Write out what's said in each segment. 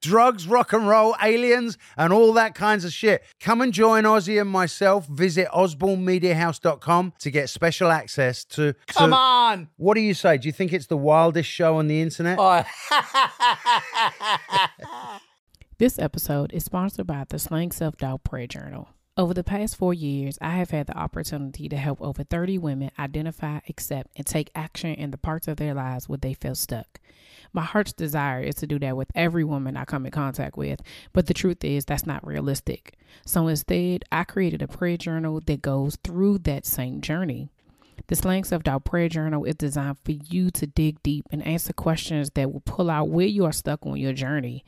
Drugs, rock and roll, aliens, and all that kinds of shit. Come and join Ozzy and myself. Visit osbornemediahouse.com to get special access to. to- Come on! What do you say? Do you think it's the wildest show on the internet? Oh. This episode is sponsored by the Slaying Self Doubt Prayer Journal. Over the past four years, I have had the opportunity to help over 30 women identify, accept, and take action in the parts of their lives where they feel stuck. My heart's desire is to do that with every woman I come in contact with, but the truth is that's not realistic. So instead, I created a prayer journal that goes through that same journey. The Slaying Self Doubt Prayer Journal is designed for you to dig deep and answer questions that will pull out where you are stuck on your journey.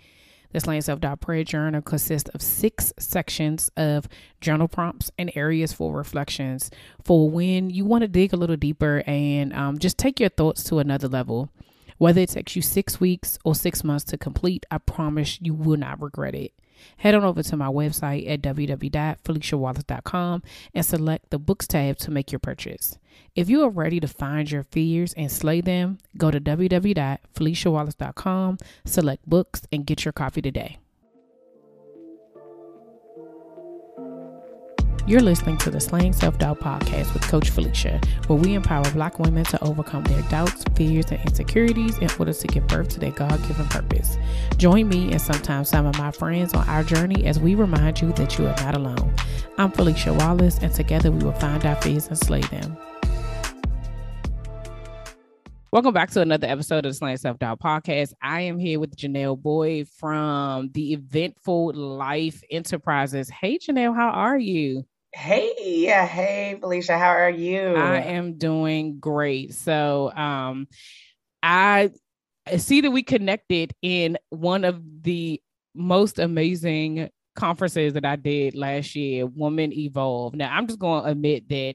The Slaying Self Prayer Journal consists of six sections of journal prompts and areas for reflections for when you want to dig a little deeper and um, just take your thoughts to another level. Whether it takes you six weeks or six months to complete, I promise you will not regret it. Head on over to my website at www.feliciawallace.com and select the books tab to make your purchase. If you are ready to find your fears and slay them, go to www.feliciawallace.com, select books, and get your copy today. You're listening to the Slaying Self Doubt podcast with Coach Felicia, where we empower Black women to overcome their doubts, fears, and insecurities in order to give birth to their God given purpose. Join me and sometimes some of my friends on our journey as we remind you that you are not alone. I'm Felicia Wallace, and together we will find our fears and slay them. Welcome back to another episode of the Slaying Self Doubt podcast. I am here with Jon'll Boyd from the Eventful Life Enterprises. Hey, Jon'll, how are you? Hey, yeah, hey, Felicia, how are you? I am doing great. So, um, I see that we connected in one of the most amazing conferences that I did last year, Woman Evolve. Now, I'm just going to admit that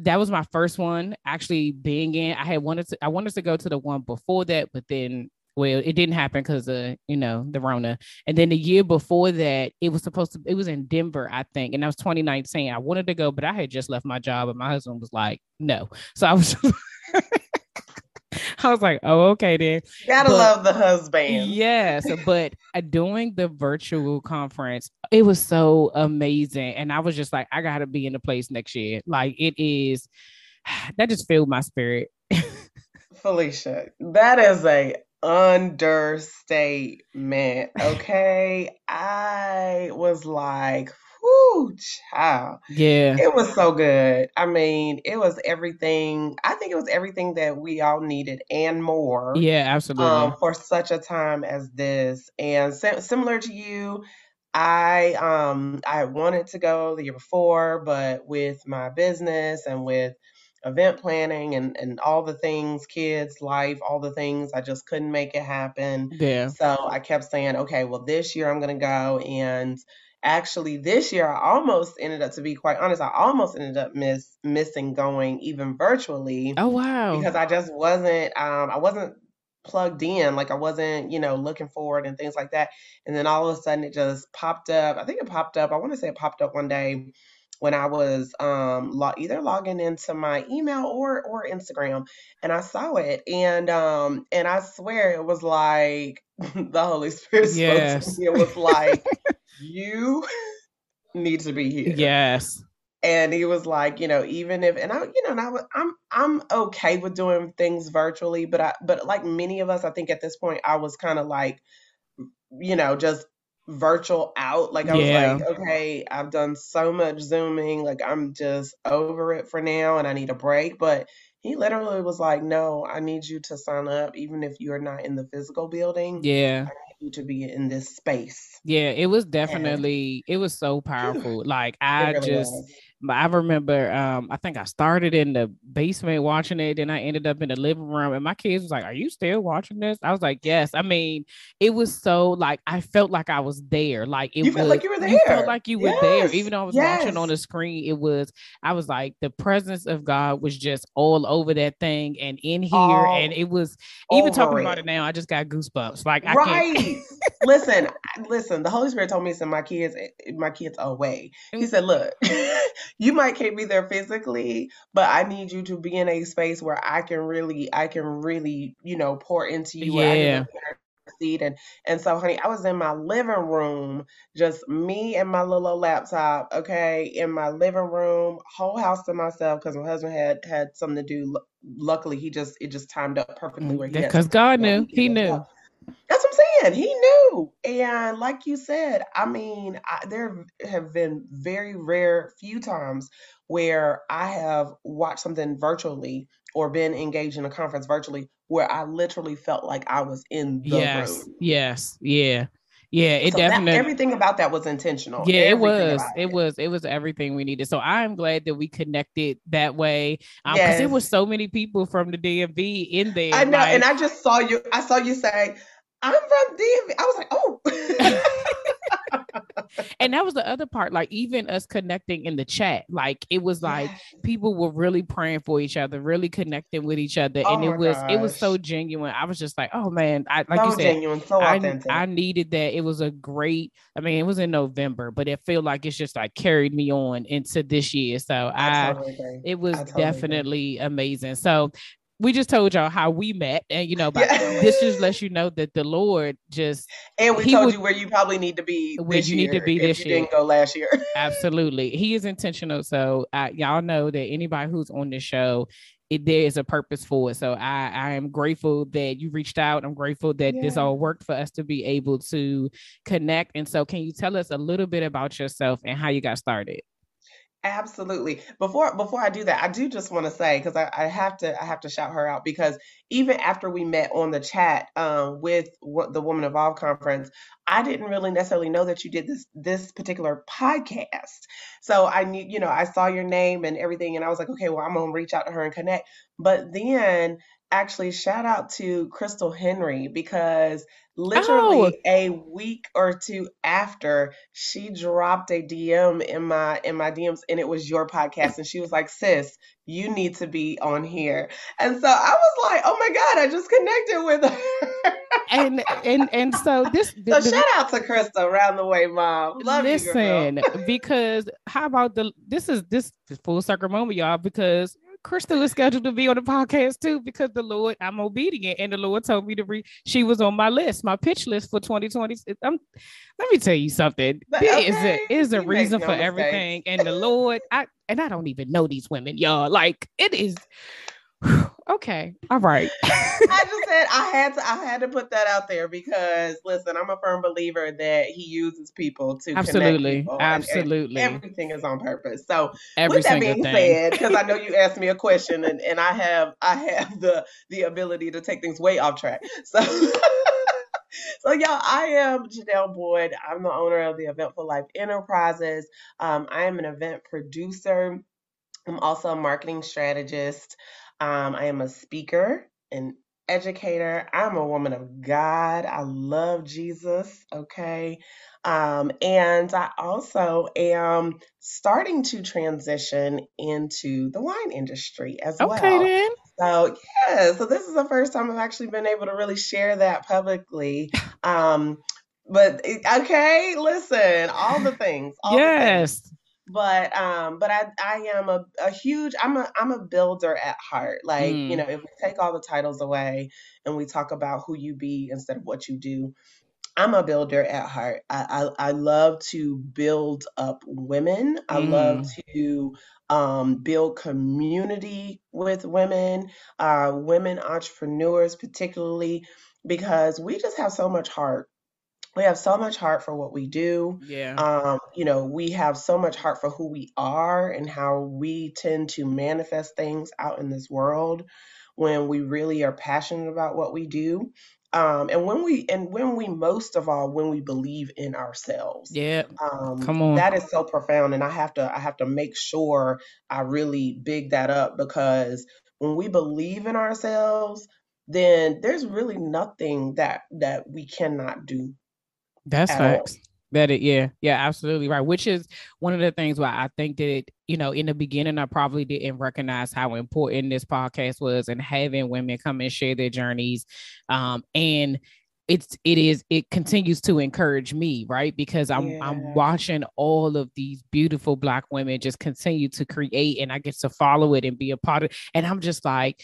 that was my first one actually being in. I had wanted to I wanted to go to the one before that, but then well, it didn't happen because of you know the Rona. And then the year before that, it was supposed to it was in Denver, I think, and that was 2019. I wanted to go, but I had just left my job, and my husband was like, "No." So I was, I was like, "Oh, okay then." Gotta but- love the husband. Yes, but uh, doing the virtual conference, it was so amazing, and I was just like, I gotta be in the place next year. Like it is, that just filled my spirit. Felicia, that is a understatement. Okay. I was like, whoo, child. Yeah, It was so good. I mean, it was everything. I think it was everything that we all needed and more. yeah, absolutely. um, for such a time as this. And si- similar to you, I um I wanted to go the year before, but with my business and with event planning and and all the things, kids, life, all the things, I just couldn't make it happen. yeah, So I kept saying, okay, well this year I'm gonna go and actually this year I almost ended up to be quite honest, I almost ended up miss missing going even virtually oh wow, because I just wasn't um I wasn't plugged in. Like I wasn't you know looking forward and things like that. And then all of a sudden it just popped up. I think it popped up I want to say it popped up one day when I was um lo- either logging into my email or or Instagram and I saw it and um and I swear it was like the Holy Spirit spoke Yes. to me. It was like you need to be here. Yes, and he was like, you know, even if, and I, you know, and I, was- I'm, I'm okay with doing things virtually, but I, but like many of us, I think at this point, I was kind of like, you know, just virtual out. Like I Yeah. was like, okay, I've done so much zooming, like I'm just over it for now, and I need a break. But he literally was like, no, I need you to sign up, even if you're not in the physical building. yeah, I need you to be in this space. yeah. It was definitely, it was so powerful. Like I really just. was. I remember, um, I think I started in the basement watching it, and I ended up in the living room, and my kids was like, "Are you still watching this?" I was like, "Yes." I mean, it was so like I felt like I was there. Like it You was, felt like you were You felt there. like you were there, even though I was watching on the screen. It was, I was like, the presence of God was just all over that thing, and in here, All and it was even talking over about it. it now. I just got goosebumps. Like I can't. Right. listen, listen. The Holy Spirit told me to send my kids, my kids away. He said, "Look, you might can't be there physically, but I need you to be in a space where I can really, I can really, you know, pour into you. Yeah. intercede." And and so, honey, I was in my living room, just me and my little old laptop. Okay, in my living room, whole house to myself because my husband had had something to do. Lu- Luckily, he just it just timed up perfectly mm, where he Because God knew, He was knew. up. That's what I'm saying. He knew. And like you said, I mean, I, there have been very rare few times where I have watched something virtually or been engaged in a conference virtually where I literally felt like I was in the Yes, room. yes, yeah, yeah. It so that, definitely. everything about that was intentional. Yeah, it was. about It was. It was everything we needed. So I'm glad that we connected that way. Um, because there was so many people from the DMV in there. I know, like- and I just saw you. I saw you say, "I'm from DMV." I was like, "Oh." and that was the other part. Like even us connecting in the chat, like it was like people were really praying for each other, really connecting with each other, Oh and it was it was so genuine. I was just like, oh man, I like so you said, genuine, so I, authentic. I needed that. It was a great, I mean, it was in November, but it felt like it's just like carried me on into this year. So I, I totally it was totally agree. definitely amazing. So we just told y'all how we met, and you know, but Yeah. this just lets you know that the Lord just And we told would- you where you probably need to be Where you need to be this you year. didn't go last year. absolutely he is intentional. So uh, y'all know that anybody who's on this show. It, there is a purpose for it. So I, I am grateful that you reached out. I'm grateful that this all worked for us to be able to connect. And so can you tell us a little bit about yourself and how you got started? Absolutely. Before before I do that, I do just want to say because I, I have to I have to shout her out because even after we met on the chat um, with what the Woman Evolve conference, I didn't really necessarily know that you did this this particular podcast. So I knew you know I saw your name and everything, and I was like, okay, well I'm gonna reach out to her and connect. But then actually shout out to Crystal Henry because literally oh. a week or two after she dropped a DM in my in my DMs and it was your podcast and she was like sis you need to be on here. And so I was like oh my god I just connected with her. And and and so this so the- shout out to Crystal around the way mom. Love you girl. Listen, because how about the this is this full circle moment, y'all, because Crystal is scheduled to be on the podcast too, because the Lord, I'm obedient, and the Lord told me to read. She was on my list, my pitch list for 2020. I'm, let me tell you something. But There is okay, a is a reason no for everything, and the Lord, I and I don't even know these women, y'all. Like it is. Okay, all right. I just said I had to I had to put that out there because listen I'm a firm believer that he uses people to Absolutely, people, and- and absolutely. everything is on purpose so Every with that single being thing. said, because I know you asked me a question and, and I have I have the the ability to take things way off track. So so y'all, I am Jon'll Boyd. I'm the owner of the Eventful Life Enterprises. Um, I am an event producer. I'm also a marketing strategist. Um, I am a speaker and educator. I'm a woman of God. I love Jesus. Okay. Um, and I also am starting to transition into the wine industry as Okay, well. then. So yeah, so this is the first time I've actually been able to really share that publicly. Um, but okay, listen, all the things. All the things Yes. But um but i i am a, a huge i'm a i'm a builder at heart. Like you Mm. know if we take all the titles away and we talk about who you be instead of what you do i'm a builder at heart. I i, I love to build up women. I love to um, build community with women uh, women entrepreneurs particularly because we just have so much heart we have so much heart for what we do Yeah. um, you know, we have so much heart for who we are and how we tend to manifest things out in this world when we really are passionate about what we do. Um, and when we and when we most of all when we believe in ourselves. Yeah. Um, Come on. That is so profound, and I have to I have to make sure I really big that up because when we believe in ourselves, then there's really nothing that that we cannot do. That's all. facts. That it, yeah, yeah, absolutely right. Which is one of the things why I think that it, you know, in the beginning, I probably didn't recognize how important this podcast was and having women come and share their journeys. Um, and it's it is it continues to encourage me, right? Because I'm Yeah. I'm watching all of these beautiful black women just continue to create, and I get to follow it and be a part of. it And I'm just like,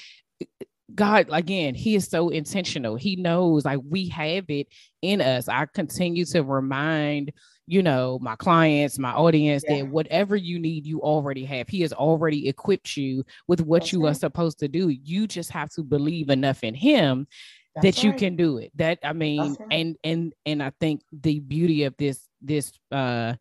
God, again, He is so intentional. He knows like we have it in us. I continue to remind, you know, my clients, my audience Yeah. that whatever you need, you already have. He has already equipped you with what That's you are supposed to do. You just have to believe enough in Him That's that you right. can do it. That I mean, right. and and and I think the beauty of this this uh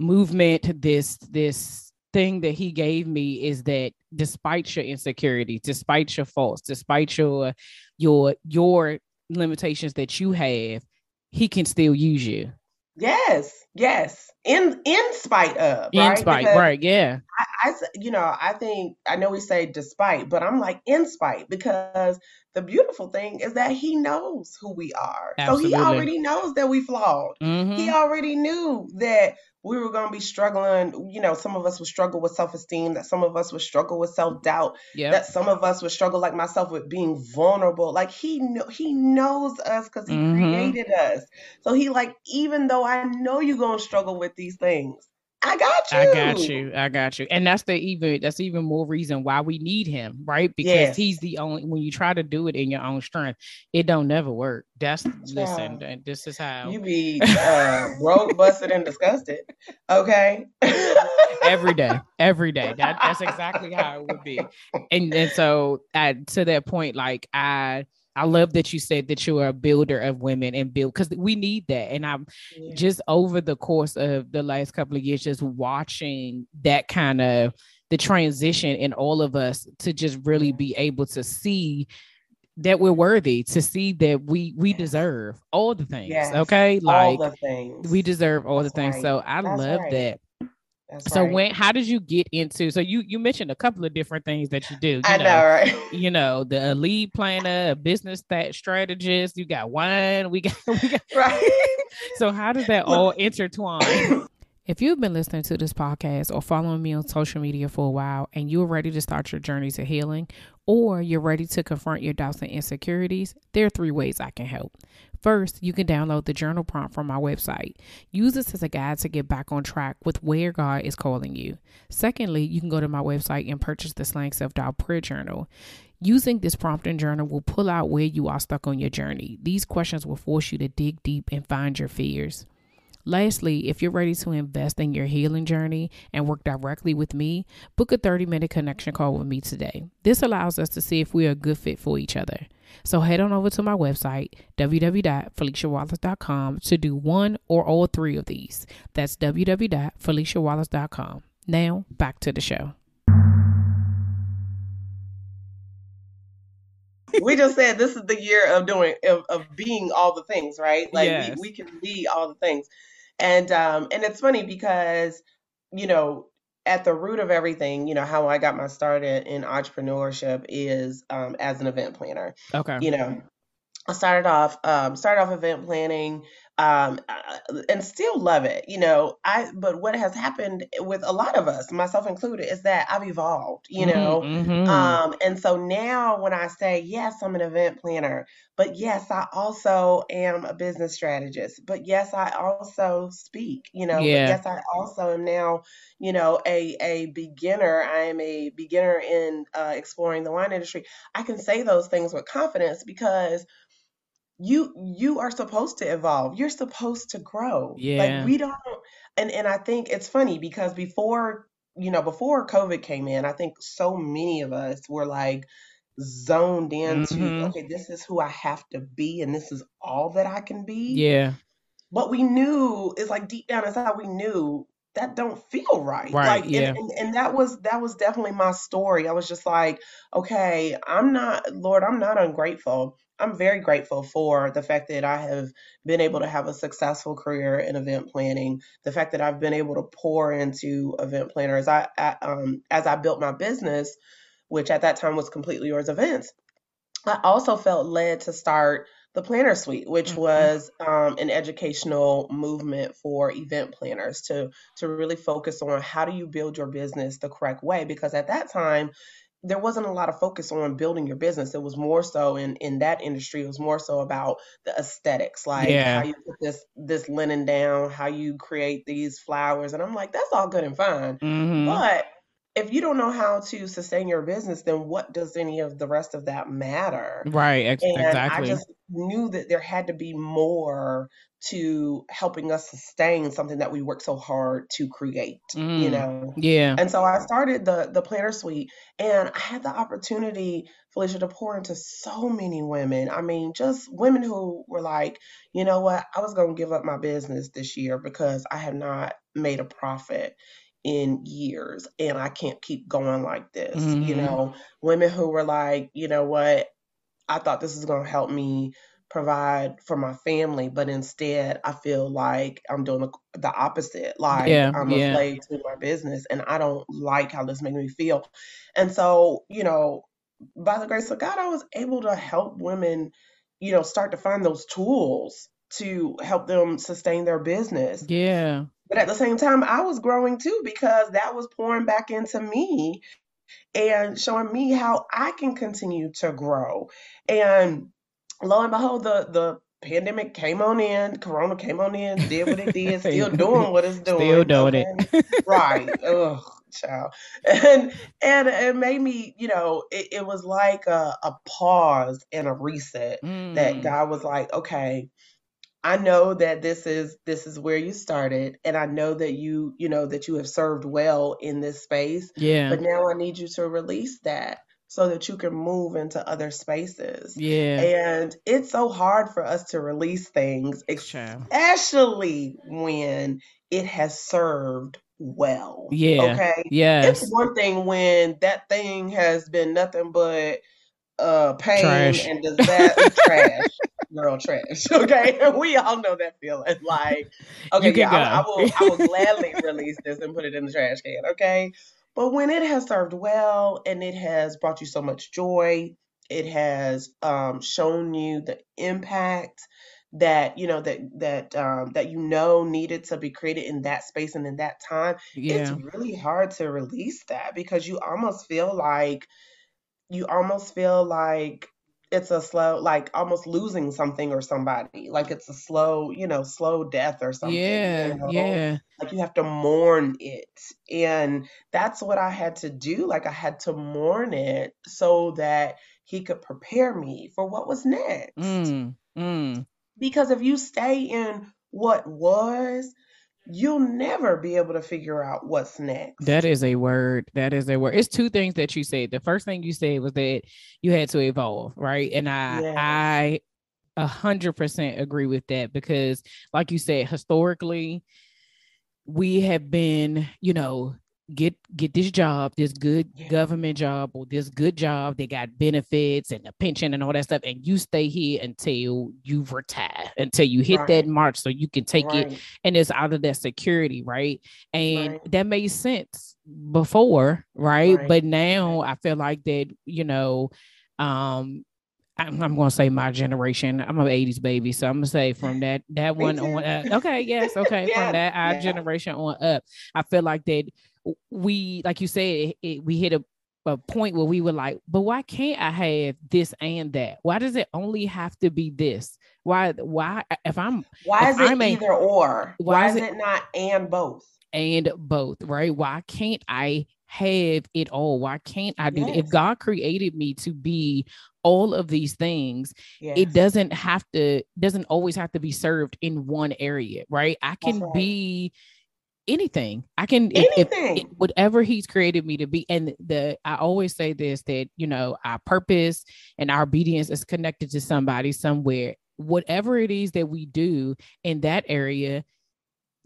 movement, this this thing that he gave me is that despite your insecurities, despite your faults, despite your your your limitations that you have, he can still use you. Yes, yes. In in spite of, In spite, Because right? Yeah. I, I you know, I think I know we say despite, but I'm like in spite because the beautiful thing is that he knows who we are. So he already knows that we flawed. Mhm. He already knew that we were going to be struggling. You know, some of us would struggle with self esteem, that some of us would struggle with self doubt, Yep. that some of us would struggle, like myself, with being vulnerable. Like he kn- he knows us because he Mhm. created us. So he like, even though I know you're gonna struggle with these things, I got you. I got you. I got you. And that's the even that's even more reason why we need him, right? Because Yes. he's the only when you try to do it in your own strength, it don't never work. That's listen, this is how You be uh, broke, busted, and disgusted. Okay. every day, every day. That that's exactly how it would be. And and so at to that point, like I I love that you said that you are a builder of women and build because we need that. And I'm Yeah. just over the course of the last couple of years, just watching that kind of the transition in all of us to just really be able to see that we're worthy, to see that we we Yes. deserve all the things. Yes. Okay. All Like the things. we deserve all That's the things. right. So I That's love right. that. That's So right. when how did you get into so you you mentioned a couple of different things that you do. You I know, right? you know, the lead planner, a business stat strategist, you got wine, we got we got right. so how does that all intertwine? If you've been listening to this podcast or following me on social media for a while and you're ready to start your journey to healing or you're ready to confront your doubts and insecurities, there are three ways I can help. First, you can download the journal prompt from my website. Use this as a guide to get back on track with where God is calling you. Secondly, you can go to my website and purchase the Slaying Self Doubt Prayer Journal. Using this prompt and journal will pull out where you are stuck on your journey. These questions will force you to dig deep and find your fears. Lastly, if you're ready to invest in your healing journey and work directly with me, book a 30 minute connection call with me today. This allows us to see if we are a good fit for each other. So head on over to my website, www.feliciawallace.com, to do one or all three of these. That's www.feliciawallace.com. Now, back to the show. we just said this is the year of doing of, of being all the things, right? Like Yes. we, we can be all the things. And um and it's funny because, you know, at the root of everything, you know, how I got my start in, in entrepreneurship is um as an event planner. Okay. you know i started off um started off event planning um uh, and still love it you know i but what has happened with a lot of us myself included is that i've evolved you know Mhm. um and so now when i say yes i'm an event planner but yes i also am a business strategist but yes i also speak you know Yeah. but yes i also am now you know a a beginner i am a beginner in uh, exploring the wine industry I can say those things with confidence because you you are supposed to evolve. You're supposed to grow. Yeah. Like we don't and and I think it's funny because before, you know, before COVID came in, I think so many of us were like zoned into Mhm. okay, this is who I have to be and this is all that I can be. yeah. But we knew it's like deep down inside we knew that don't feel right. Right, Like yeah. and, and, and that was that was definitely my story. I was just like, okay, I'm not Lord, I'm not ungrateful. I'm very grateful for the fact that I have been able to have a successful career in event planning. The fact that I've been able to pour into event planners. I, I um as I built my business, which at that time was completely yours events. I also felt led to start the Planner Suite, which Mhm. was um, an educational movement for event planners to to really focus on how do you build your business the correct way. Because at that time, there wasn't a lot of focus on building your business. It was more so in in that industry. It was more so about the aesthetics, like Yeah. how you put this this linen down, how you create these flowers, and I'm like, that's all good and fine. Mhm. But if you don't know how to sustain your business, then what does any of the rest of that matter? Right. Ex- And I exactly. just knew that there had to be more to helping us sustain something that we worked so hard to create, you Mm. know? Yeah. And so I started the the planner suite and I had the opportunity, Felicia, to pour into so many women. I mean, just women who were like, you know what, I was gonna give up my business this year because I have not made a profit in years and I can't keep going like this. You Mhm. know, women who were like, you know what, I thought this is gonna help me provide for my family, but instead I feel like I'm doing the, the opposite. Like Yeah. I'm a slave to my business and I don't like how this makes me feel. And so, you know, by the grace of God, I was able to help women, you know, start to find those tools to help them sustain their business. Yeah. But at the same time, I was growing too because that was pouring back into me and showing me how I can continue to grow. And lo and behold, the the pandemic came on in, Corona came on in, did what it did, still doing what it's doing. Still doing okay? it. right. Ugh, child. And and it made me, you know, it, it was like a, a pause and a reset that Mm. God was like, okay, I know that this is this is where you started, and I know that you, you know, that you have served well in this space, Yeah. but now I need you to release that so that you can move into other spaces. Yeah. And it's so hard for us to release things, especially when it has served well. Yeah. Okay. Yes. It's one thing when that thing has been nothing but uh pain Trash. and disaster trash girl trash okay? We all know that feeling like okay yeah I, I will i will gladly release this and put it in the trash can okay? But when it has served well and it has brought you so much joy it has um shown you the impact that you know that that um that you know needed to be created in that space and in that time it's really hard to release that because you almost feel like you almost feel like it's a slow like almost losing something or somebody like it's a slow you know slow death or something Yeah. you know Yeah. like you have to mourn it and that's what i had to do like i had to mourn it so that he could prepare me for what was next Mm. Mm. because if you stay in what was you'll never be able to figure out what's next That is a word. That is a word. It's two things that you said. The first thing you said was that you had to evolve, right? And I. I a hundred percent agree with that because like you said, historically, we have been, you know, get get this job, this good Yeah. government job or this good job. They got benefits and a pension and all that stuff, and you stay here until you retire, until you hit that Right. mark, so you can take it and it's out of that security, right? And Right. that made sense before, right? Right. But now I feel like that, you know, um, I'm, I'm gonna say my generation. I'm an '80s baby, so I'm gonna say from that that one on. Uh, okay, yes, okay, from that our yeah. generation on up. I feel like that we, like you said, it, it- we hit a a point where we were like, but why can't I have this and that? Why does it only have to be this? Why? Why? If I'm Why If is it I'm a- either or? Why Why is is it- it not and both? and both, right? Why can't I have it all? Why can't I do that? If God created me to be all of these things, Yes. it doesn't have to doesn't always have to be served in one area, right? I can right. be anything. I can if- if- if- whatever he's created me to be. And the I always say this that you know our purpose and our obedience is connected to somebody somewhere. Whatever it is that we do in that area,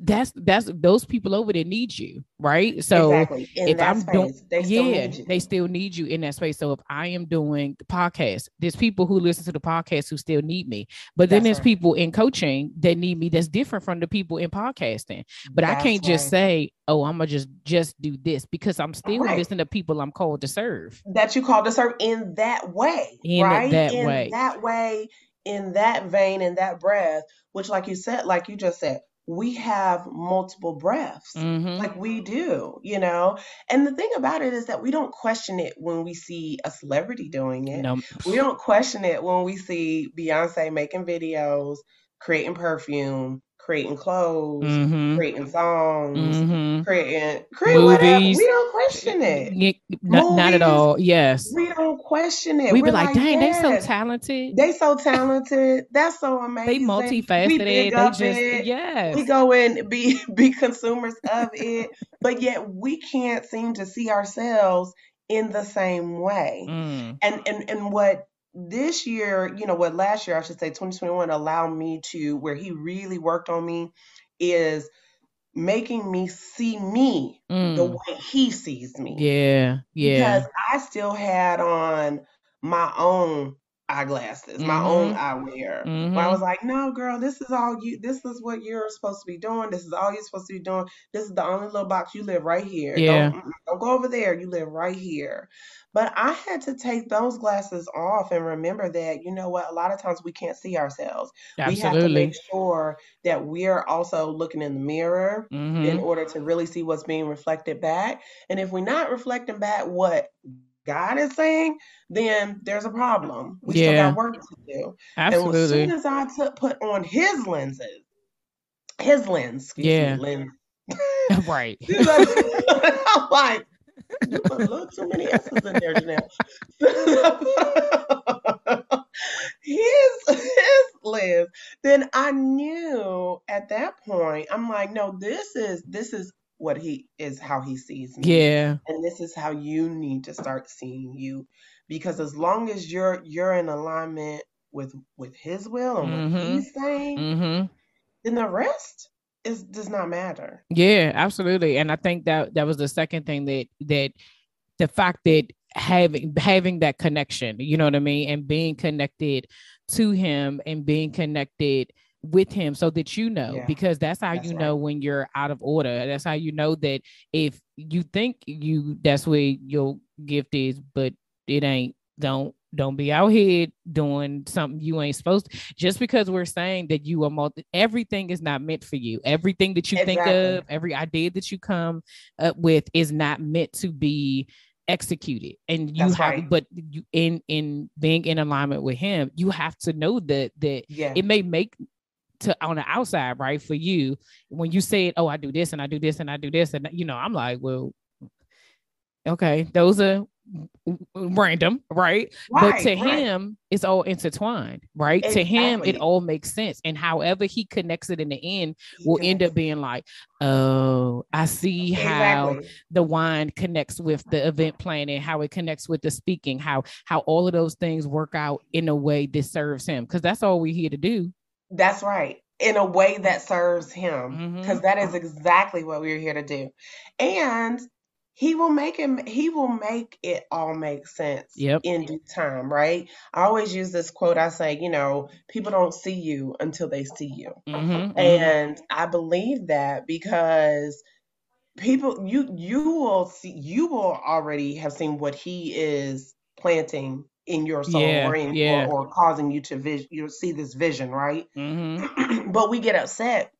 that's that's those people over there need you, right? So exactly. If I'm space, doing, they still yeah, need you. they still need you in that space. So if I am doing the podcast, there's people who listen to the podcast who still need me, but then That's there's right. people in coaching that need me that's different from the people in podcasting. But I can't just right. say, oh, I'm gonna just just do this because I'm still Right. listening to people I'm called to serve. that you called to serve in that way, In right? that in way. that way, in that vein, in that breath, which, like you said, like you just said, we have multiple breaths. Mhm. Like we do, you know? And the thing about it is that we don't question it when we see a celebrity doing it. No, We don't question it when we see Beyonce making videos, creating perfume, creating clothes, Mhm. creating songs, Mhm. creating creating whatever. Movies. We don't question it. Yeah, not, not at all. Yes. We don't question it. We We're be like, dang, they so talented. They so talented. That's so amazing. They We multifaceted. big They just it. yes. We go and be be consumers of it, but yet we can't seem to see ourselves in the same way. Mm. And and and what this year, you know, what last year I should say, 2021, allowed me to where he really worked on me is making me see me the Mm. way he sees me Yeah. Yeah. because I still had on my own eyeglasses, my own eyewear. Where I Mhm. was like, no, girl, this is all you, this is what you're supposed to be doing. This is all you're supposed to be doing. This is the only little box. You live right here. Yeah. Don't, don't go over there. You live right here. But I had to take those glasses off and remember that, you know what, a lot of times we can't see ourselves. Absolutely. We have to make sure that we're also looking in the mirror in hmm order to really see what's being reflected back. And if we're not reflecting back what God is saying, then there's a problem. We still got work to do. And as soon as I took put on his lenses, his lens, excuse Yeah. me, lens. right. I'm like, you put a little too many S's in there, Jon'll. his his lens. Then I knew at that point, I'm like, no, this is this is what he is how he sees me. Yeah. And this is how you need to start seeing you. Because as long as you're you're in alignment with with his will and what Mhm. he's saying, mm-hmm. then the rest is does not matter. Yeah, absolutely. And I think that that was the second thing that that the fact that having having that connection, you know what I mean, and being connected to him and being connected with him so that you know Yeah, because that's how that's you right. know when you're out of order that's how you know that if you think you that's where your gift is but it ain't don't don't be out here doing something you ain't supposed to just because we're saying that you are multi everything is not meant for you everything that you think of every idea that you come up with is not meant to be executed and you That's have right. but you in in being in alignment with him you have to know that that Yeah. it may make to on the outside right for you when you say oh i do this and i do this and i do this and you know i'm like well okay those are random right, but to right. him it's all intertwined right to him it all makes sense and however he connects it in the end will end up being like oh i see how Exactly. the wine connects with the event planning how it connects with the speaking how how all of those things work out in a way that serves him because that's all we're here to do That's right. In a way that serves him. Mm-hmm. Because that is exactly what we're here to do. And he will make him he will make it all make sense Yep. in due time, right? I always use this quote. I say, you know, people don't see you until they see you. Mhm, mhm. And I believe that because people you you will see you will already have seen what he is planting in your soul Yeah, or, in, yeah. or or causing you to vis- you see this vision, right? Mhm. but we get upset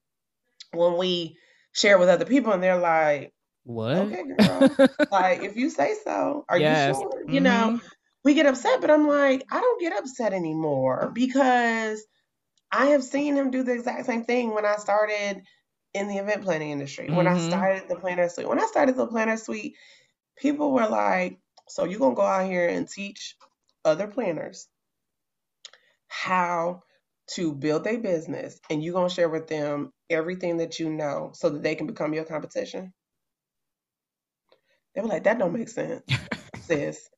when we share with other people and they're like, what okay, girl, like if you say so, are Yes. you sure? You know, we get upset, but I'm like, I don't get upset anymore because I have seen him do the exact same thing when I started in the event planning industry. When I Mhm. started the planner suite, when I started the planner suite, people were like, so you're gonna go out here and teach other planners how to build a business and you're going to share with them everything that you know so that they can become your competition they were like that don't make sense sis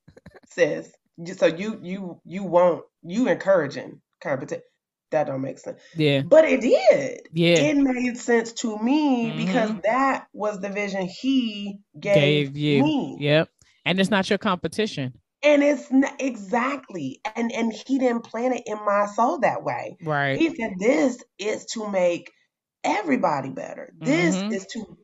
sis so you you you won't you encouraging competition that don't make sense. Yeah. But it did. Yeah. It made sense to me because Mhm. that was the vision he gave, Gave you. me. Yep. And it's not your competition. And it's not, exactly. And and he didn't plant it in my soul that way. Right. He said this is to make everybody better. This Mhm. is to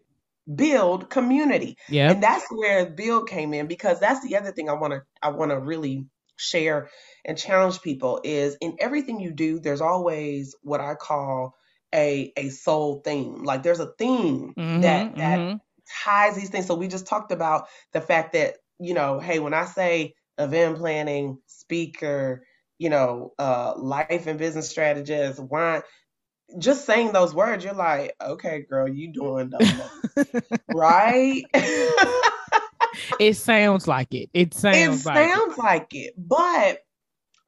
build community. Yep. And that's where build came in because that's the other thing I want to I want to really share and challenge people is in everything you do there's always what I call a a soul theme. Like there's a theme that Mhm, that mhm. ties these things. So we just talked about the fact that, you know, hey, when I say event planning, speaker, you know, uh life and business strategist, wine, just saying those words, you're like, okay, girl, you doing the right? it sounds like it. It it sounds like it. like it. But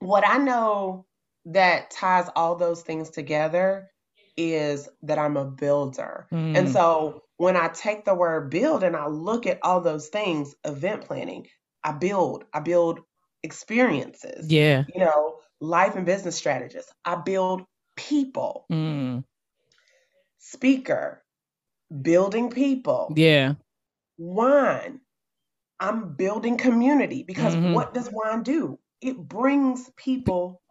what I know that ties all those things together is that I'm a builder. And Mm. so when I take the word build and I look at all those things, event planning, I build, I build experiences, Yeah. you know, life and business strategists, I build people, Mm. speaker, building people, Yeah. wine, I'm building community because Mhm. what does wine do? It brings people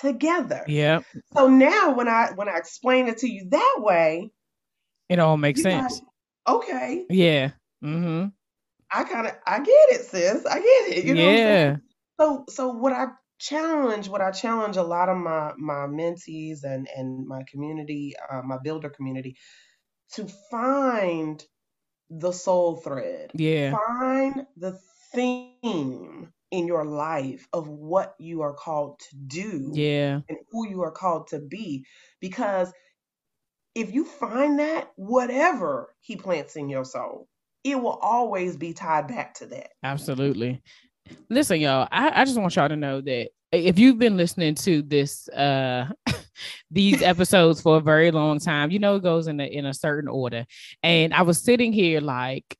together. Yeah. So now when I when I explain it to you that way, It all makes you're like, sense. okay, Yeah. Mm-hmm. I kind of I get it, sis. I get it. You know what I'm yeah. So so what I challenge, what I challenge a lot of my my mentees and and my community, uh, my builder community, to find the soul thread. Yeah. Find the theme in your life of what you are called to do Yeah. and who you are called to be. Because if you find that, whatever he plants in your soul, it will always be tied back to that. Absolutely. Listen, y'all, I, I just want y'all to know that if you've been listening to this uh these episodes for a very long time, you know it goes in a in a certain order. And I was sitting here like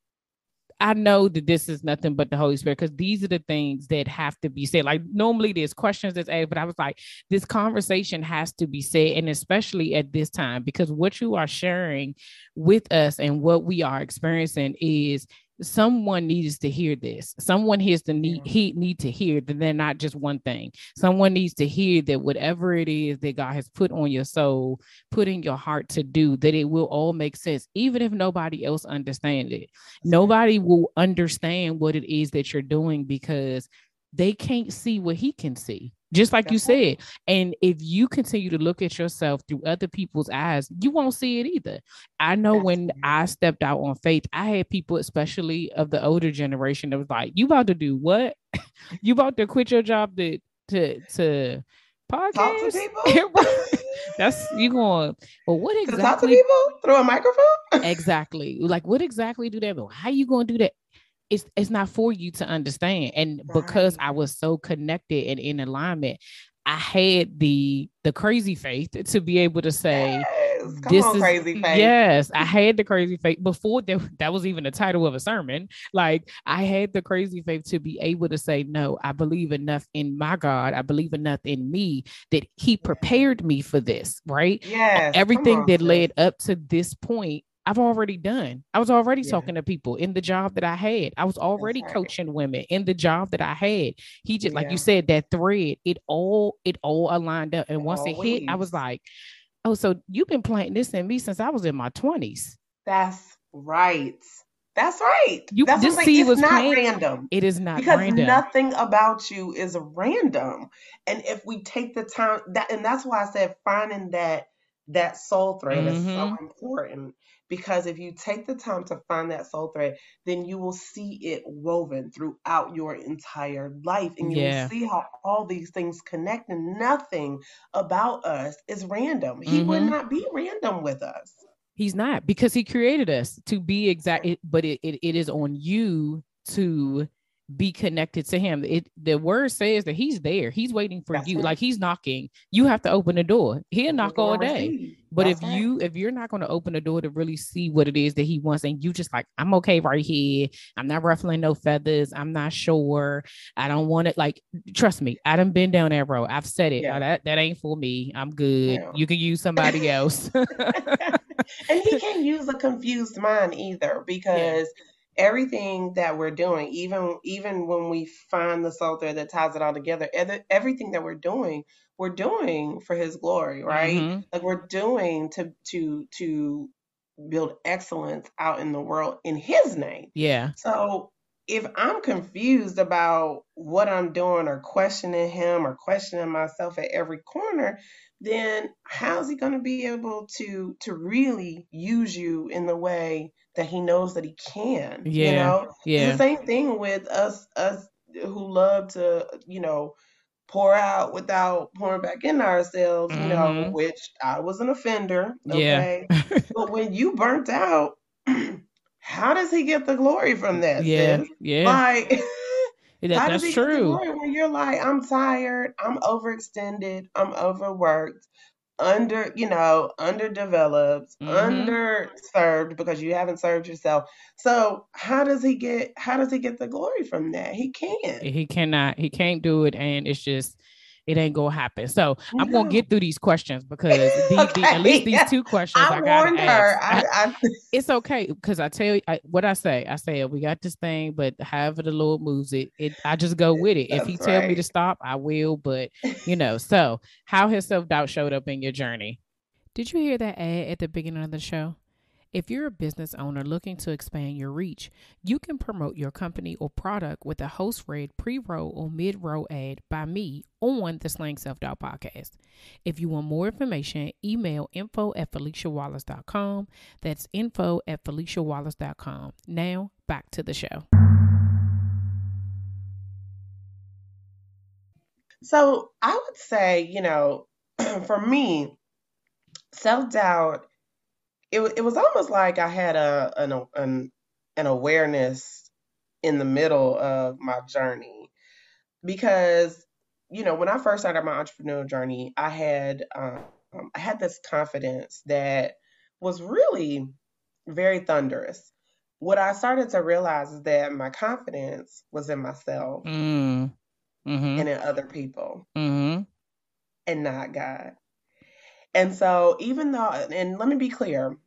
I know that this is nothing but the Holy Spirit because these are the things that have to be said. Like normally there's questions that's asked, but I was like, this conversation has to be said, and especially at this time, because what you are sharing with us and what we are experiencing is someone needs to hear this. Someone hears the need he need to hear that they're not just one thing. Someone needs to hear that whatever it is that God has put on your soul, put in your heart to do, that it will all make sense, even if nobody else understands it. Nobody will understand what it is that you're doing because they can't see what he can see. Just like you That's right. said. And if you continue to look at yourself through other people's eyes, you won't see it either. I know That's when. I stepped out on faith, I had people, especially of the older generation, that was like, "You about to do what? you about to quit your job to to to Talk to podcast? people. That's you going. Well, what exactly? to talk to people through a microphone. exactly. Like, what exactly do that? How you going to do that? It's it's not for you to understand. And because I was so connected and in alignment, I had the the crazy faith to be able to say. Yes. This on, is crazy face. yes i had the crazy faith before that, that was even the title of a sermon like i had the crazy faith to be able to say no i believe enough in my god i believe enough in me that he prepared me for this right come everything on, that sis. led up to this point I've already done. I was already Yeah. talking to people in the job that I had. I was already right. coaching women in the job that I had. He just like Yeah. you said that thread, it all it all aligned up. And once it hit, I was like, "Oh, so you've been planting this in me since I was in my 20s." That's right. That's right. You- That's this seed. It's was not planted- random. It is not because random. nothing about you is random and if we take the time that and that's why i said finding that that soul thread is so Mhm. important because if you take the time to find that soul thread then you will see it woven throughout your entire life and you Yeah. will see how all these things connect and nothing about us is random he would Mhm. not be random with us He's not because he created us to be exact, but it, it, it is on you to be connected to him. It the word says that he's there. He's waiting for That's you. right. Like he's knocking. You have to open the door. He'll knock all day. But That's if right. you if you're not going to open the door to really see what it is that he wants, and you just like, I'm okay right here. I'm not ruffling no feathers. I'm not sure. I don't want it. Like, trust me, I done been down that road. I've said it. Yeah. "Oh, that that ain't for me. I'm good. Yeah. You can use somebody else. and he can't use a confused mind either because everything that we're doing even even when we find the soul thread that ties it all together ev- everything that we're doing we're doing for his glory right Mhm. like we're doing to to to build excellence out in the world in his name Yeah. so if I'm confused about what I'm doing or questioning him or questioning myself at every corner, then how's he going to be able to to really use you in the way that he knows that he can? Yeah, You Yeah, know, it's Yeah. the same thing with us us who love to, you know, pour out without pouring back in ourselves, you know, Mhm. which I was an offender. Yeah. Okay. but when you burnt out, how does he get the glory from that? Yeah. sis? Yeah. Like That- how does that's he get the true. glory when you're like, I'm tired, I'm overextended, I'm overworked, under, you know, underdeveloped, Mhm. underserved because you haven't served yourself. So how does he get how does he get the glory from that? He can't. He cannot. He can't do it, and it's just it ain't gonna happen. So I'm gonna get through these questions because the, the, at least these two questions I, I gotta warned her. I, I, it's okay because I tell you I, what I say. I say we got this thing, but however the Lord moves it, it I just go with it. if He That's tell me to stop, I will. But you know, so how has self doubt showed up in your journey? Did you hear that ad at the beginning of the show? If you're a business owner looking to expand your reach, you can promote your company or product with a host read pre roll or mid roll ad by me on the Slaying Self Doubt podcast. If you want more information, email info at FeliciaWallace.com. That's info at FeliciaWallace.com. Now, back to the show. So I would say, you know, for me, self doubt. It it was almost like I had a an an an awareness in the middle of my journey because you know when I first started my entrepreneurial journey, I had um, I had this confidence that was really very thunderous. What I started to realize is that my confidence was in myself Mm. Mm-hmm. and in other people. Mm-hmm. and not God. And so even though and let me be clear,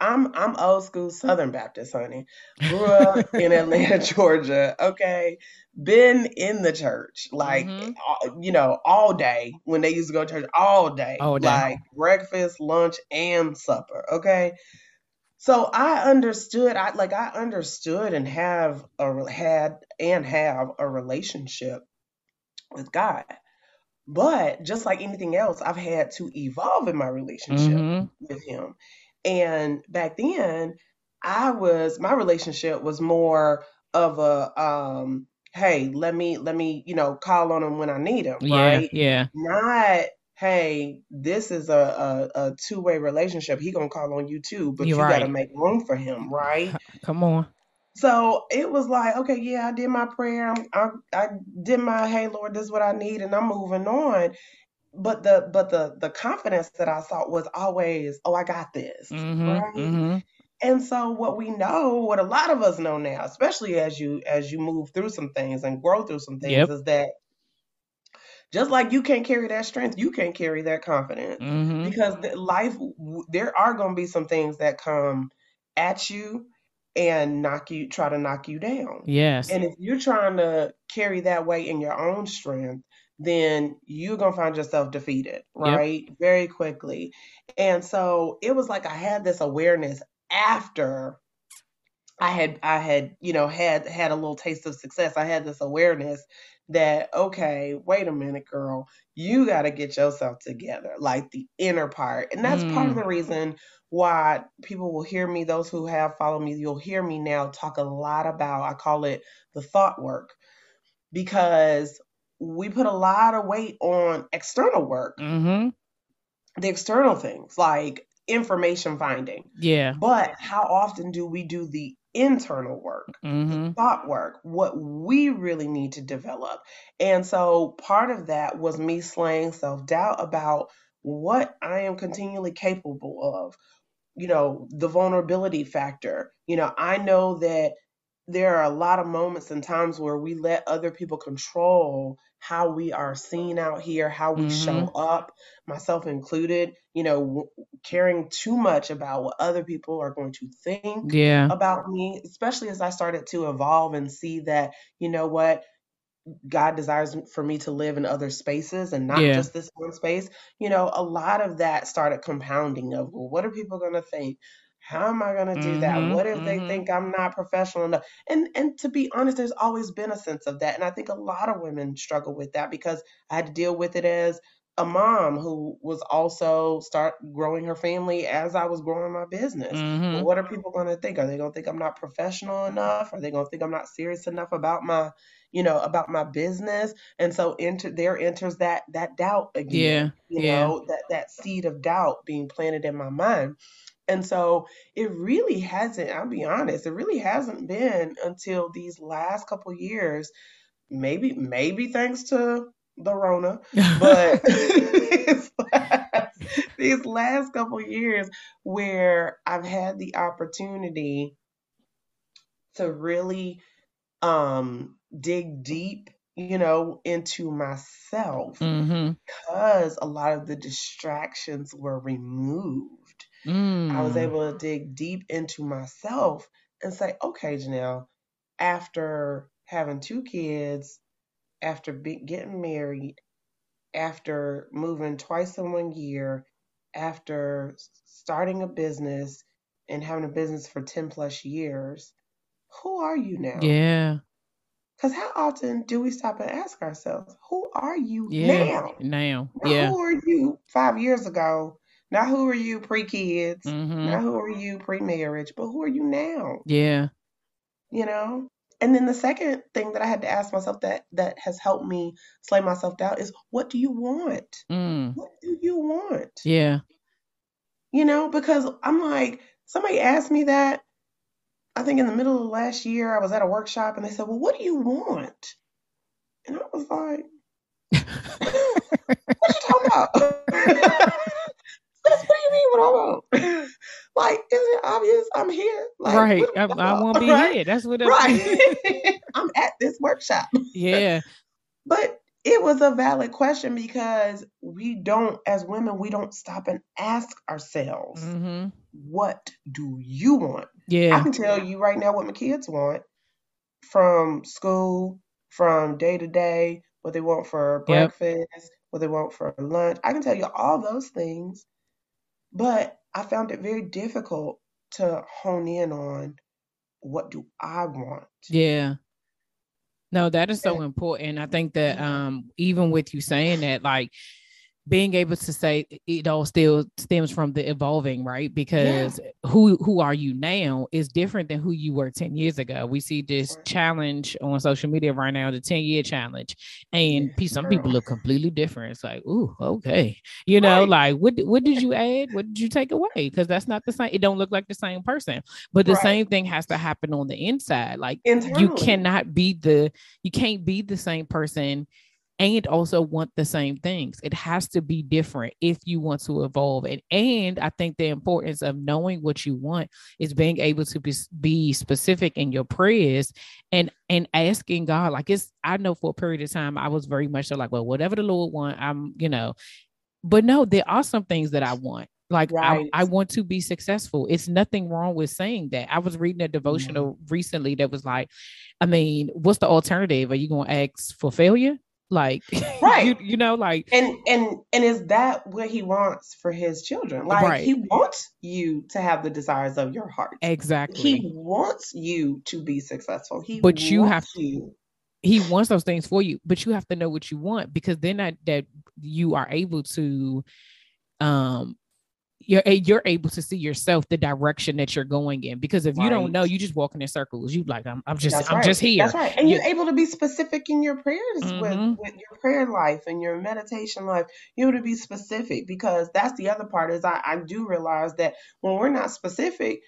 I'm I'm old school Southern Baptist, honey. Grew up in Atlanta, Georgia. Okay. Been in the church, like Mhm. all- you know, all day when they used to go to church all day. All day. Like breakfast, lunch, and supper. Okay. So I understood, I like I understood and have a had and have a relationship with God. But just like anything else, I've had to evolve in my relationship Mm-hmm. with him. And back then, I was my relationship was more of a um, hey, let me let me, you know, call on him when I need him, Yeah. right? Yeah. Not hey, this is a, a, a two-way relationship. He gonna call on you too, but You're you gotta make room for him, right? Come on. So it was like, okay, yeah, I did my prayer. I'm, I, I did my, hey, Lord, this is what I need, and I'm moving on. But the, but the, the confidence that I sought was always, oh, I got this, Mm-hmm. right? Mm-hmm. And so what we know, what a lot of us know now, especially as you as you move through some things and grow through some things, Yep. is that just like you can't carry that strength, you can't carry that confidence Mm-hmm. because the life w- there are going to be some things that come at you and knock you try to knock you down Yes. and if you're trying to carry that weight in your own strength then you're going to find yourself defeated right? Very quickly. And so it was like i had this awareness after i had i had you know had had a little taste of success. I had this awareness that okay wait a minute girl you got to get yourself together like the inner part. And that's part of Mm. the reason why people will hear me those who have followed me you'll hear me now talk a lot about i call it the thought work. Because we put a lot of weight on external work Mm-hmm. the external things like information finding Yeah. but how often do we do the internal work, Mm-hmm. thought work, what we really need to develop. And so part of that was me slaying self doubt about what I am continually capable of. You know, the vulnerability factor. You know, I know that there are a lot of moments and times where we let other people control how we are seen out here, how we show mm-hmm. up, myself included, you know, w- caring too much about what other people are going to think Yeah. about me, especially as I started to evolve and see that, you know what, God desires for me to live in other spaces and not Yeah. just this one space. You know, a lot of that started compounding of, well, what are people going to think? How am I going to do that? Mhm, What if they mhm. think I'm not professional enough? And and to be honest, there's always been a sense of that, and I think a lot of women struggle with that because I had to deal with it as a mom who was also start growing her family as I was growing my business. Mm-hmm. what are people going to think? Are they going to think I'm not professional enough? Are they going to think I'm not serious enough about my, you know, about my business? And so enter there enters that that doubt again. Yeah. You Yeah. know, that that seed of doubt being planted in my mind. And so it really hasn't, I'll be honest, it really hasn't been until these last couple years, maybe maybe thanks to the Rona, but these last, these last couple years where I've had the opportunity to really um dig deep, you know, into myself mm-hmm. because a lot of the distractions were removed. Mm. I was able to dig deep into myself and say, okay, Jon'll, after having two kids, after be- getting married, after moving twice in one year, after starting a business and having a business for 10 plus years, who are you now? Yeah. Because how often do we stop and ask ourselves, who are you Yeah. now? Now. Not Yeah. who are you five years ago? Not who are you pre kids? Mm-hmm. Not who are you pre marriage, but who are you now? Yeah. You know? And then the second thing that I had to ask myself that that has helped me slay myself down is what do you want? Mm. What do you want? Yeah. You know, because I'm like, somebody asked me that. I think in the middle of last year, I was at a workshop and they said, Well, what do you want? And I was like, What are you talking about? That's what do you mean what I want? like, isn't it obvious I'm here? Like, right. I, I won't be right? here. That's what. I'm- Right. I'm at this workshop. yeah. But it was a valid question because we don't, as women, we don't stop and ask ourselves, Mm-hmm. what do you want? Yeah. I can tell you right now what my kids want from school, from day to day, what they want for Yep. breakfast, what they want for lunch. I can tell you all those things, but I found it very difficult to hone in on what do I want. Yeah. No, that is so important. I think that um even with you saying that, like being able to say it all still stems from the evolving, right? Because who who are you now is different than who you were 10 years ago. We see this Right. challenge on social media right now, the 10 year challenge, and Yeah, some girl. people look completely different. It's like, ooh, okay, you know, Right. like what what did you add? What did you take away? Because that's not the same. It don't look like the same person. But the Right. same thing has to happen on the inside. Like Internally. you cannot be the you can't be the same person and also want the same things. It has to be different if you want to evolve. And and i think the importance of knowing what you want is being able to be, be specific in your prayers and and asking god like it's i know for a period of time i was very much so like well whatever the lord want i'm you know but no there are some things that i want. Like Right. I, I want to be successful. It's nothing wrong with saying that. I was reading a mm-hmm. devotional recently that was like i mean what's the alternative? Are you going to ask for failure like Right. you, you know like and and and is that what he wants for his children like Right. he wants you to have the desires of your heart exactly he wants you to be successful he But you have wants you he wants those things for you but you have to know what you want because then that that you are able to um you're a- you're able to see yourself the direction that you're going in because if you don't know you just walking in circles you like i'm, I'm just That's i'm right. just here That's right. And You- you're able to be specific in your prayers Mhm. with, with your prayer life and your meditation life. You're able to be specific because that's the other part is I, I do realize that when we're not specific,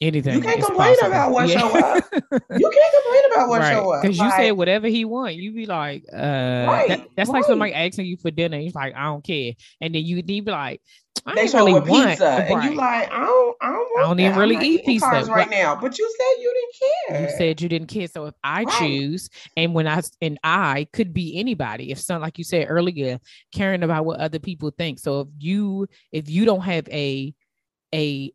anything. You can't complain possible. about what Yeah. show up. You can't complain about what show up. Because you Like, said whatever he want, you be like, uh, that- Right, that's like somebody asking you for dinner. He's like, I don't care, and then you you be like, I they show really want. pizza, and you like, I don't, I don't, want don't even really eat pizza, right but- now. But you said you didn't care. You said you didn't care. So if I Right. choose, and when I and I could be anybody, if some like you said earlier, caring about what other people think. So if you if you don't have a a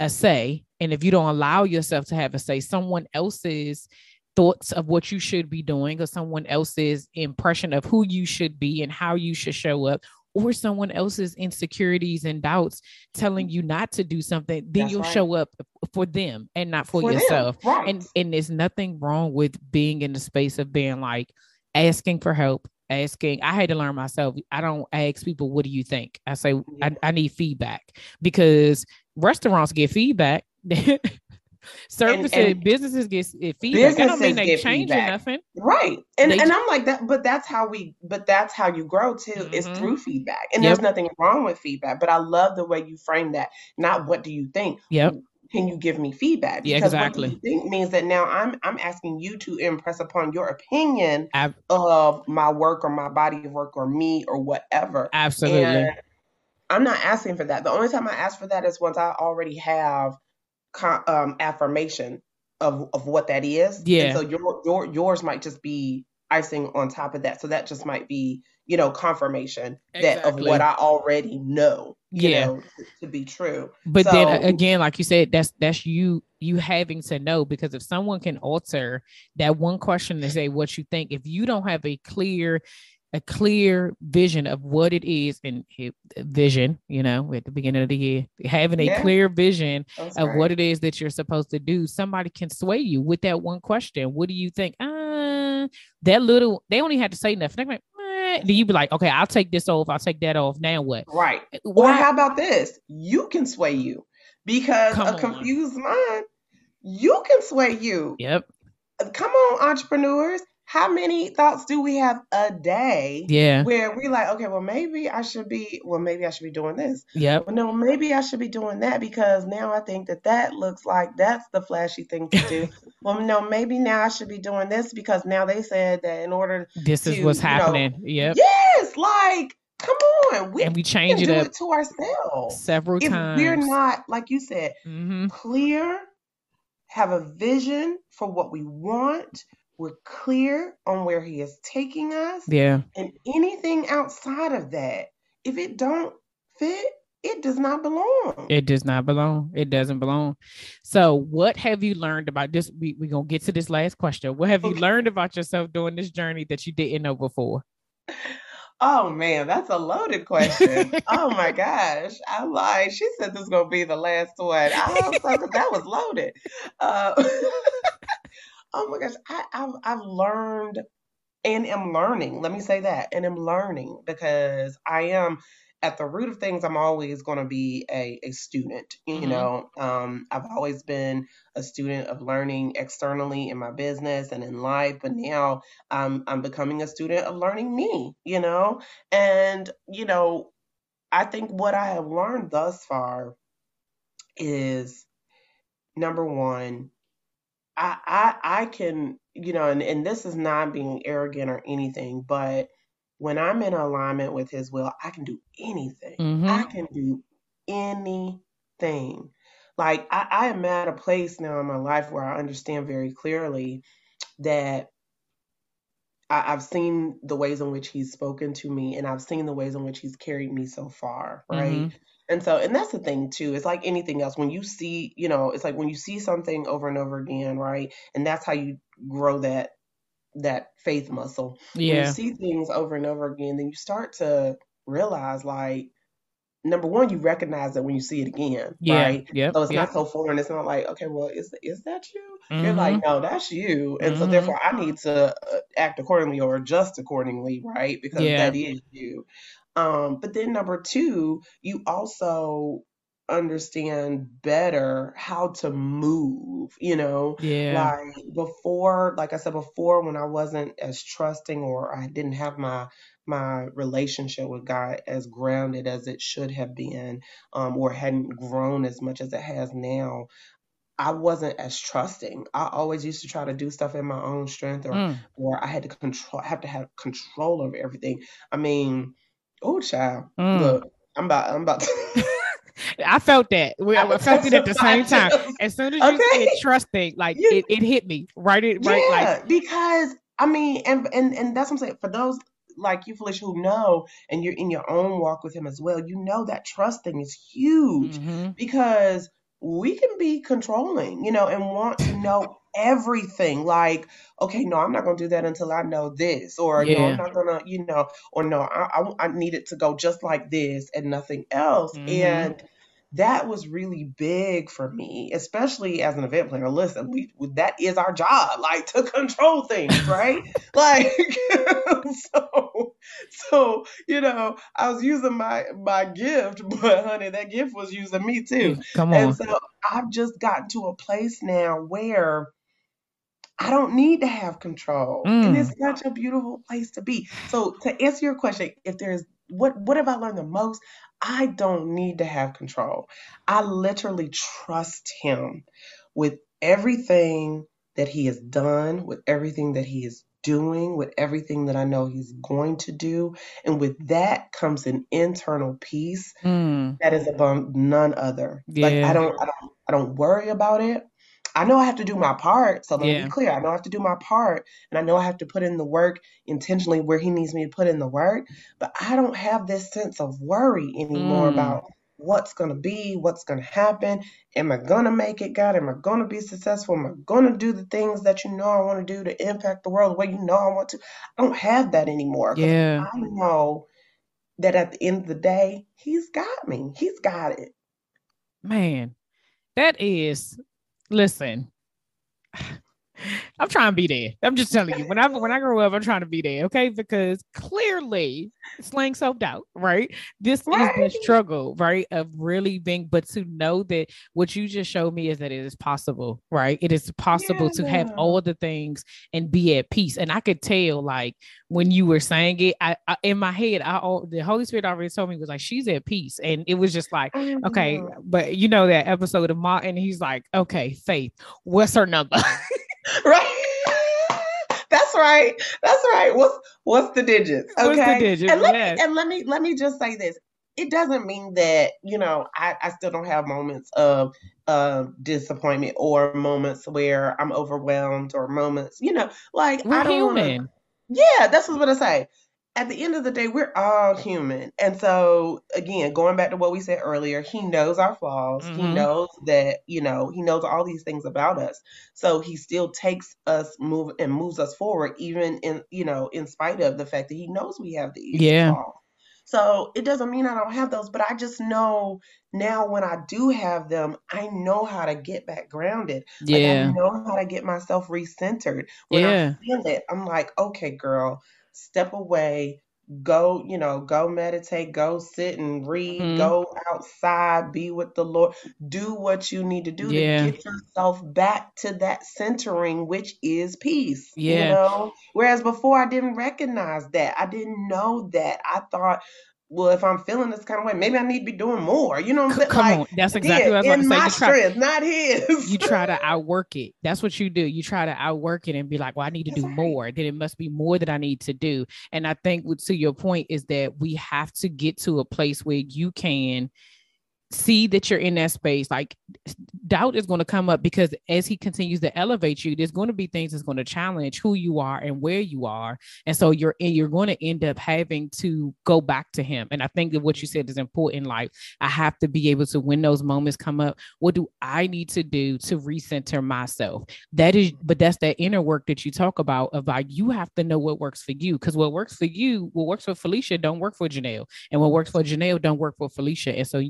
a say, and if you don't allow yourself to have a say, someone else's thoughts of what you should be doing, or someone else's impression of who you should be and how you should show up. Or someone else's insecurities and doubts telling you not to do something, then That's you'll right. show up for them and not for, For yourself right? and and there's nothing wrong with being in the space of being like asking for help asking i had to learn myself i don't ask people what do you think i say Yeah. I, I need feedback because restaurants get feedback services and businesses get feedback that don't mean businesses they changing feedback. nothing Right. And They and ju- I'm like that, but that's how we but that's how you grow too, is Mhm. through feedback. And Yep. there's nothing wrong with feedback. But I love the way you frame that. Not what do you think? Yep. Can you give me feedback? Yeah, exactly. what do you think means that now I'm I'm asking you to impress upon your opinion of my work or my body of work or me or whatever. absolutely And I'm not asking for that. The only time I ask for that is once I already have um, affirmation of of what that is. Yeah. And so your your yours might just be icing on top of that. So that just might be you know confirmation that of what I already know. You Yeah. know to, to be true. but then uh, again like you said that's that's you you having to know because if someone can alter that one question to say what you think if you don't have a clear a clear vision of what it is and vision you know at the beginning of the year having a Yeah. clear vision That's of right. what it is that you're supposed to do somebody can sway you with that one question what do you think uh that little they only had to say nothing They're like, eh. then you be like okay i'll take this off i'll take that off now what right. Or how about this? You can sway you because Come a on. confused mind. You can sway you. yep Come on, entrepreneurs. How many thoughts do we have a day yeah where we're like, okay, well, maybe I should be, well, maybe I should be doing this. yep Well, no, maybe I should be doing that because now I think that that looks like that's the flashy thing to do. well, no, maybe now I should be doing this because now they said that in order, this is to, what's you know, happening. yep. yes, like, come on, we and we change it do up it to ourselves. several If times. we're not, like you said, hmm clear, have a vision for what we want, we're clear on where he is taking us, Yeah. and anything outside of that, if it don't fit, it does not belong. It does not belong. It doesn't belong. So, what have you learned about this? We're we going to get to this last question. What have you learned about yourself during this journey that you didn't know before? Oh man, that's a loaded question. oh my gosh. I'm like, she said this is gonna be the last one. I was like, that was loaded. Uh, oh my gosh, I, I've I've learned and am learning. Let me say that, and am learning because I am at the root of things. I'm always going to be a, a student. You Mhm. know, um, I've always been a student of learning externally in my business and in life, but now I'm I'm becoming a student of learning me. You know, and you know, I think what I have learned thus far is number one I, I I can, you know, and, and this is not being arrogant or anything, but when I'm in alignment with his will, I can do anything. Mhm. I can do anything. Like I, I am at a place now in my life where I understand very clearly that I, I've seen the ways in which he's spoken to me and I've seen the ways in which he's carried me so far, right? Mhm. And so, and that's the thing too. It's like anything else. When you see, you know, it's like when you see something over and over again, right? And that's how you grow that that faith muscle. When you see things over and over again, then you start to realize, like, number one, you recognize it when you see it again, Yeah. right? Yep. So it's yep. not so foreign. It's not like, okay, well, is is that you? You're Mhm. like, no, that's you. And so Mhm. therefore, I need to uh, act accordingly or adjust accordingly, right? Because Yeah. that is you. Um, but then number two, you also understand better how to move, you know? yeah. Like before, like I said before, when I wasn't as trusting or I didn't have my my relationship with God as grounded as it should have been, um, or hadn't grown as much as it has now, I wasn't as trusting. I always used to try to do stuff in my own strength, or Mm. or I had to control, have to have control over everything. I mean, oh child, Mm. look, I'm about, I'm about. To, I felt that. We, I I felt it at the same time. As soon as you Okay. said trusting, like You- it, it hit me right. It right like yeah, because I mean, and and and that's what I'm saying. For those like you, Felicia, who know, and you're in your own walk with him as well, you know that trusting is huge mhm. because we can be controlling, you know, and want to know everything. Like, okay, no, I'm not gonna do that until I know this, or no, I'm not gonna, you know, or no, I, I, I need it to go just like this and nothing else. Mhm. And that was really big for me, especially as an event planner. Listen, we that is our job, like to control things, right? like so so you know, I was using my my gift, but honey, that gift was using me too. Come on. And so I've just gotten to a place now where I don't need to have control. And Mm. it's such a beautiful place to be. So to answer your question, if there's what what have I learned the most? I don't need to have control. I literally trust him with everything that he has done, with everything that he is doing, with everything that I know he's going to do. And with that comes an internal peace Mm. that is above none other. Like I don't I don't I don't worry about it. I know I have to do my part. So let me Yeah. be clear. I know I have to do my part and I know I have to put in the work intentionally where he needs me to put in the work. But I don't have this sense of worry anymore Mm. about what's gonna be, what's gonna happen. Am I gonna make it, God? Am I gonna be successful? Am I gonna do the things that you know I want to do to impact the world the way you know I want to? I don't have that anymore. Yeah. I know that at the end of the day, he's got me. He's got it. Man, that is listen. I'm trying to be there. I'm just telling you. When I when I grow up, I'm trying to be there, okay? Because clearly, slaying self doubt, right? This is the struggle, right? Of really being, but to know that what you just showed me is that it is possible, right? It is possible to have all the things and be at peace. And I could tell, like when you were saying it, I, I in my head, I al- the Holy Spirit already told me was like she's at peace, and it was just like okay, but you know that episode of Martin, he's like, okay, Faith, what's her number? Right. That's right. That's right. What's what's the digits? Okay. What's the digits? And let Yes. me and let me let me just say this. It doesn't mean that, you know, I, I still don't have moments of uh disappointment or moments where I'm overwhelmed or moments, you know, like We're I don't wanna- human. Yeah, that's what I say. At the end of the day, we're all human. And so, again, going back to what we said earlier, he knows our flaws. He Mhm. knows that, you know, he knows all these things about us. So he still takes us move and moves us forward, even in, you know, in spite of the fact that he knows we have these Yeah. flaws. So it doesn't mean I don't have those, but I just know now when I do have them, I know how to get back grounded. Like I Yeah. know how to get myself recentered. When Yeah. I feel it, I'm like, okay, girl, step away, go, you know, go meditate, go sit and read, Mhm. go outside, be with the Lord, do what you need to do Yeah. to get yourself back to that centering, which is peace. Yeah. You know? Whereas before I didn't recognize that. I didn't know that. I thought, well, if I'm feeling this kind of way, maybe I need to be doing more. You know what I'm come Like, on. That's exactly what I was about my to say. You try, strength, not his. you try to outwork it. That's what you do. You try to outwork it and be like, well, I need to That's do right. more. Then it must be more that I need to do. And I think to your point is that we have to get to a place where you can see that you're in that space like doubt is going to come up because as he continues to elevate you there's going to be things that's going to challenge who you are and where you are. And so you're and you're going to end up having to go back to him. And i think that what you said is important like i have to be able to when those moments come up what do i need to do to recenter myself? That is but that's that inner work that you talk about like you have to know what works for you. Because what works for you what works for felicia don't work for Jon'll. And what works for Jon'll don't work for felicia. And so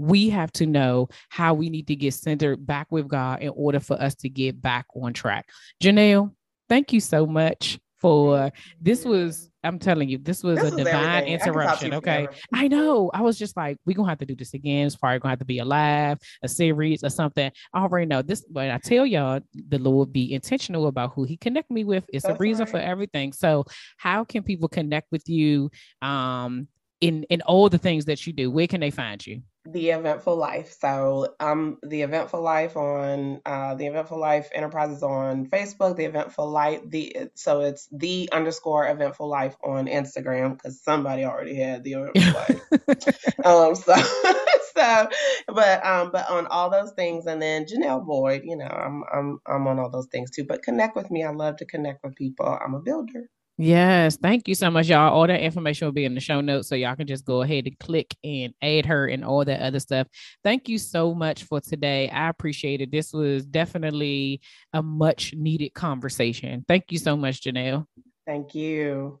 we have to know how we need to get centered back with God in order for us to get back on track. Jon'll, thank you so much for this was I'm telling you, this was This a divine everything. I could talk to interruption. Okay. forever. I know. I was just like, we're gonna have to do this again. It's probably gonna have to be a live, a series, or something. I already know this, but I tell y'all, the Lord be intentional about who He connect me with. It's a That's reason for everything. So, how can people connect with you? Um, in in all the things that you do, where can they find you? The eventful life. So um the eventful life on uh the eventful life enterprises on facebook the eventful life the so it's the underscore eventful life on instagram because somebody already had the eventful life. Um so so but um but on all those things and then Jon'll boyd you know i'm i'm i'm on all those things too but connect with me. I love to connect with people. I'm a builder Yes, thank you so much, y'all. All that information will be in the show notes, so y'all can just go ahead and click and add her and all that other stuff. Thank you so much for today. I appreciate it. This was definitely a much needed conversation. Thank you so much, Jon'll. Thank you.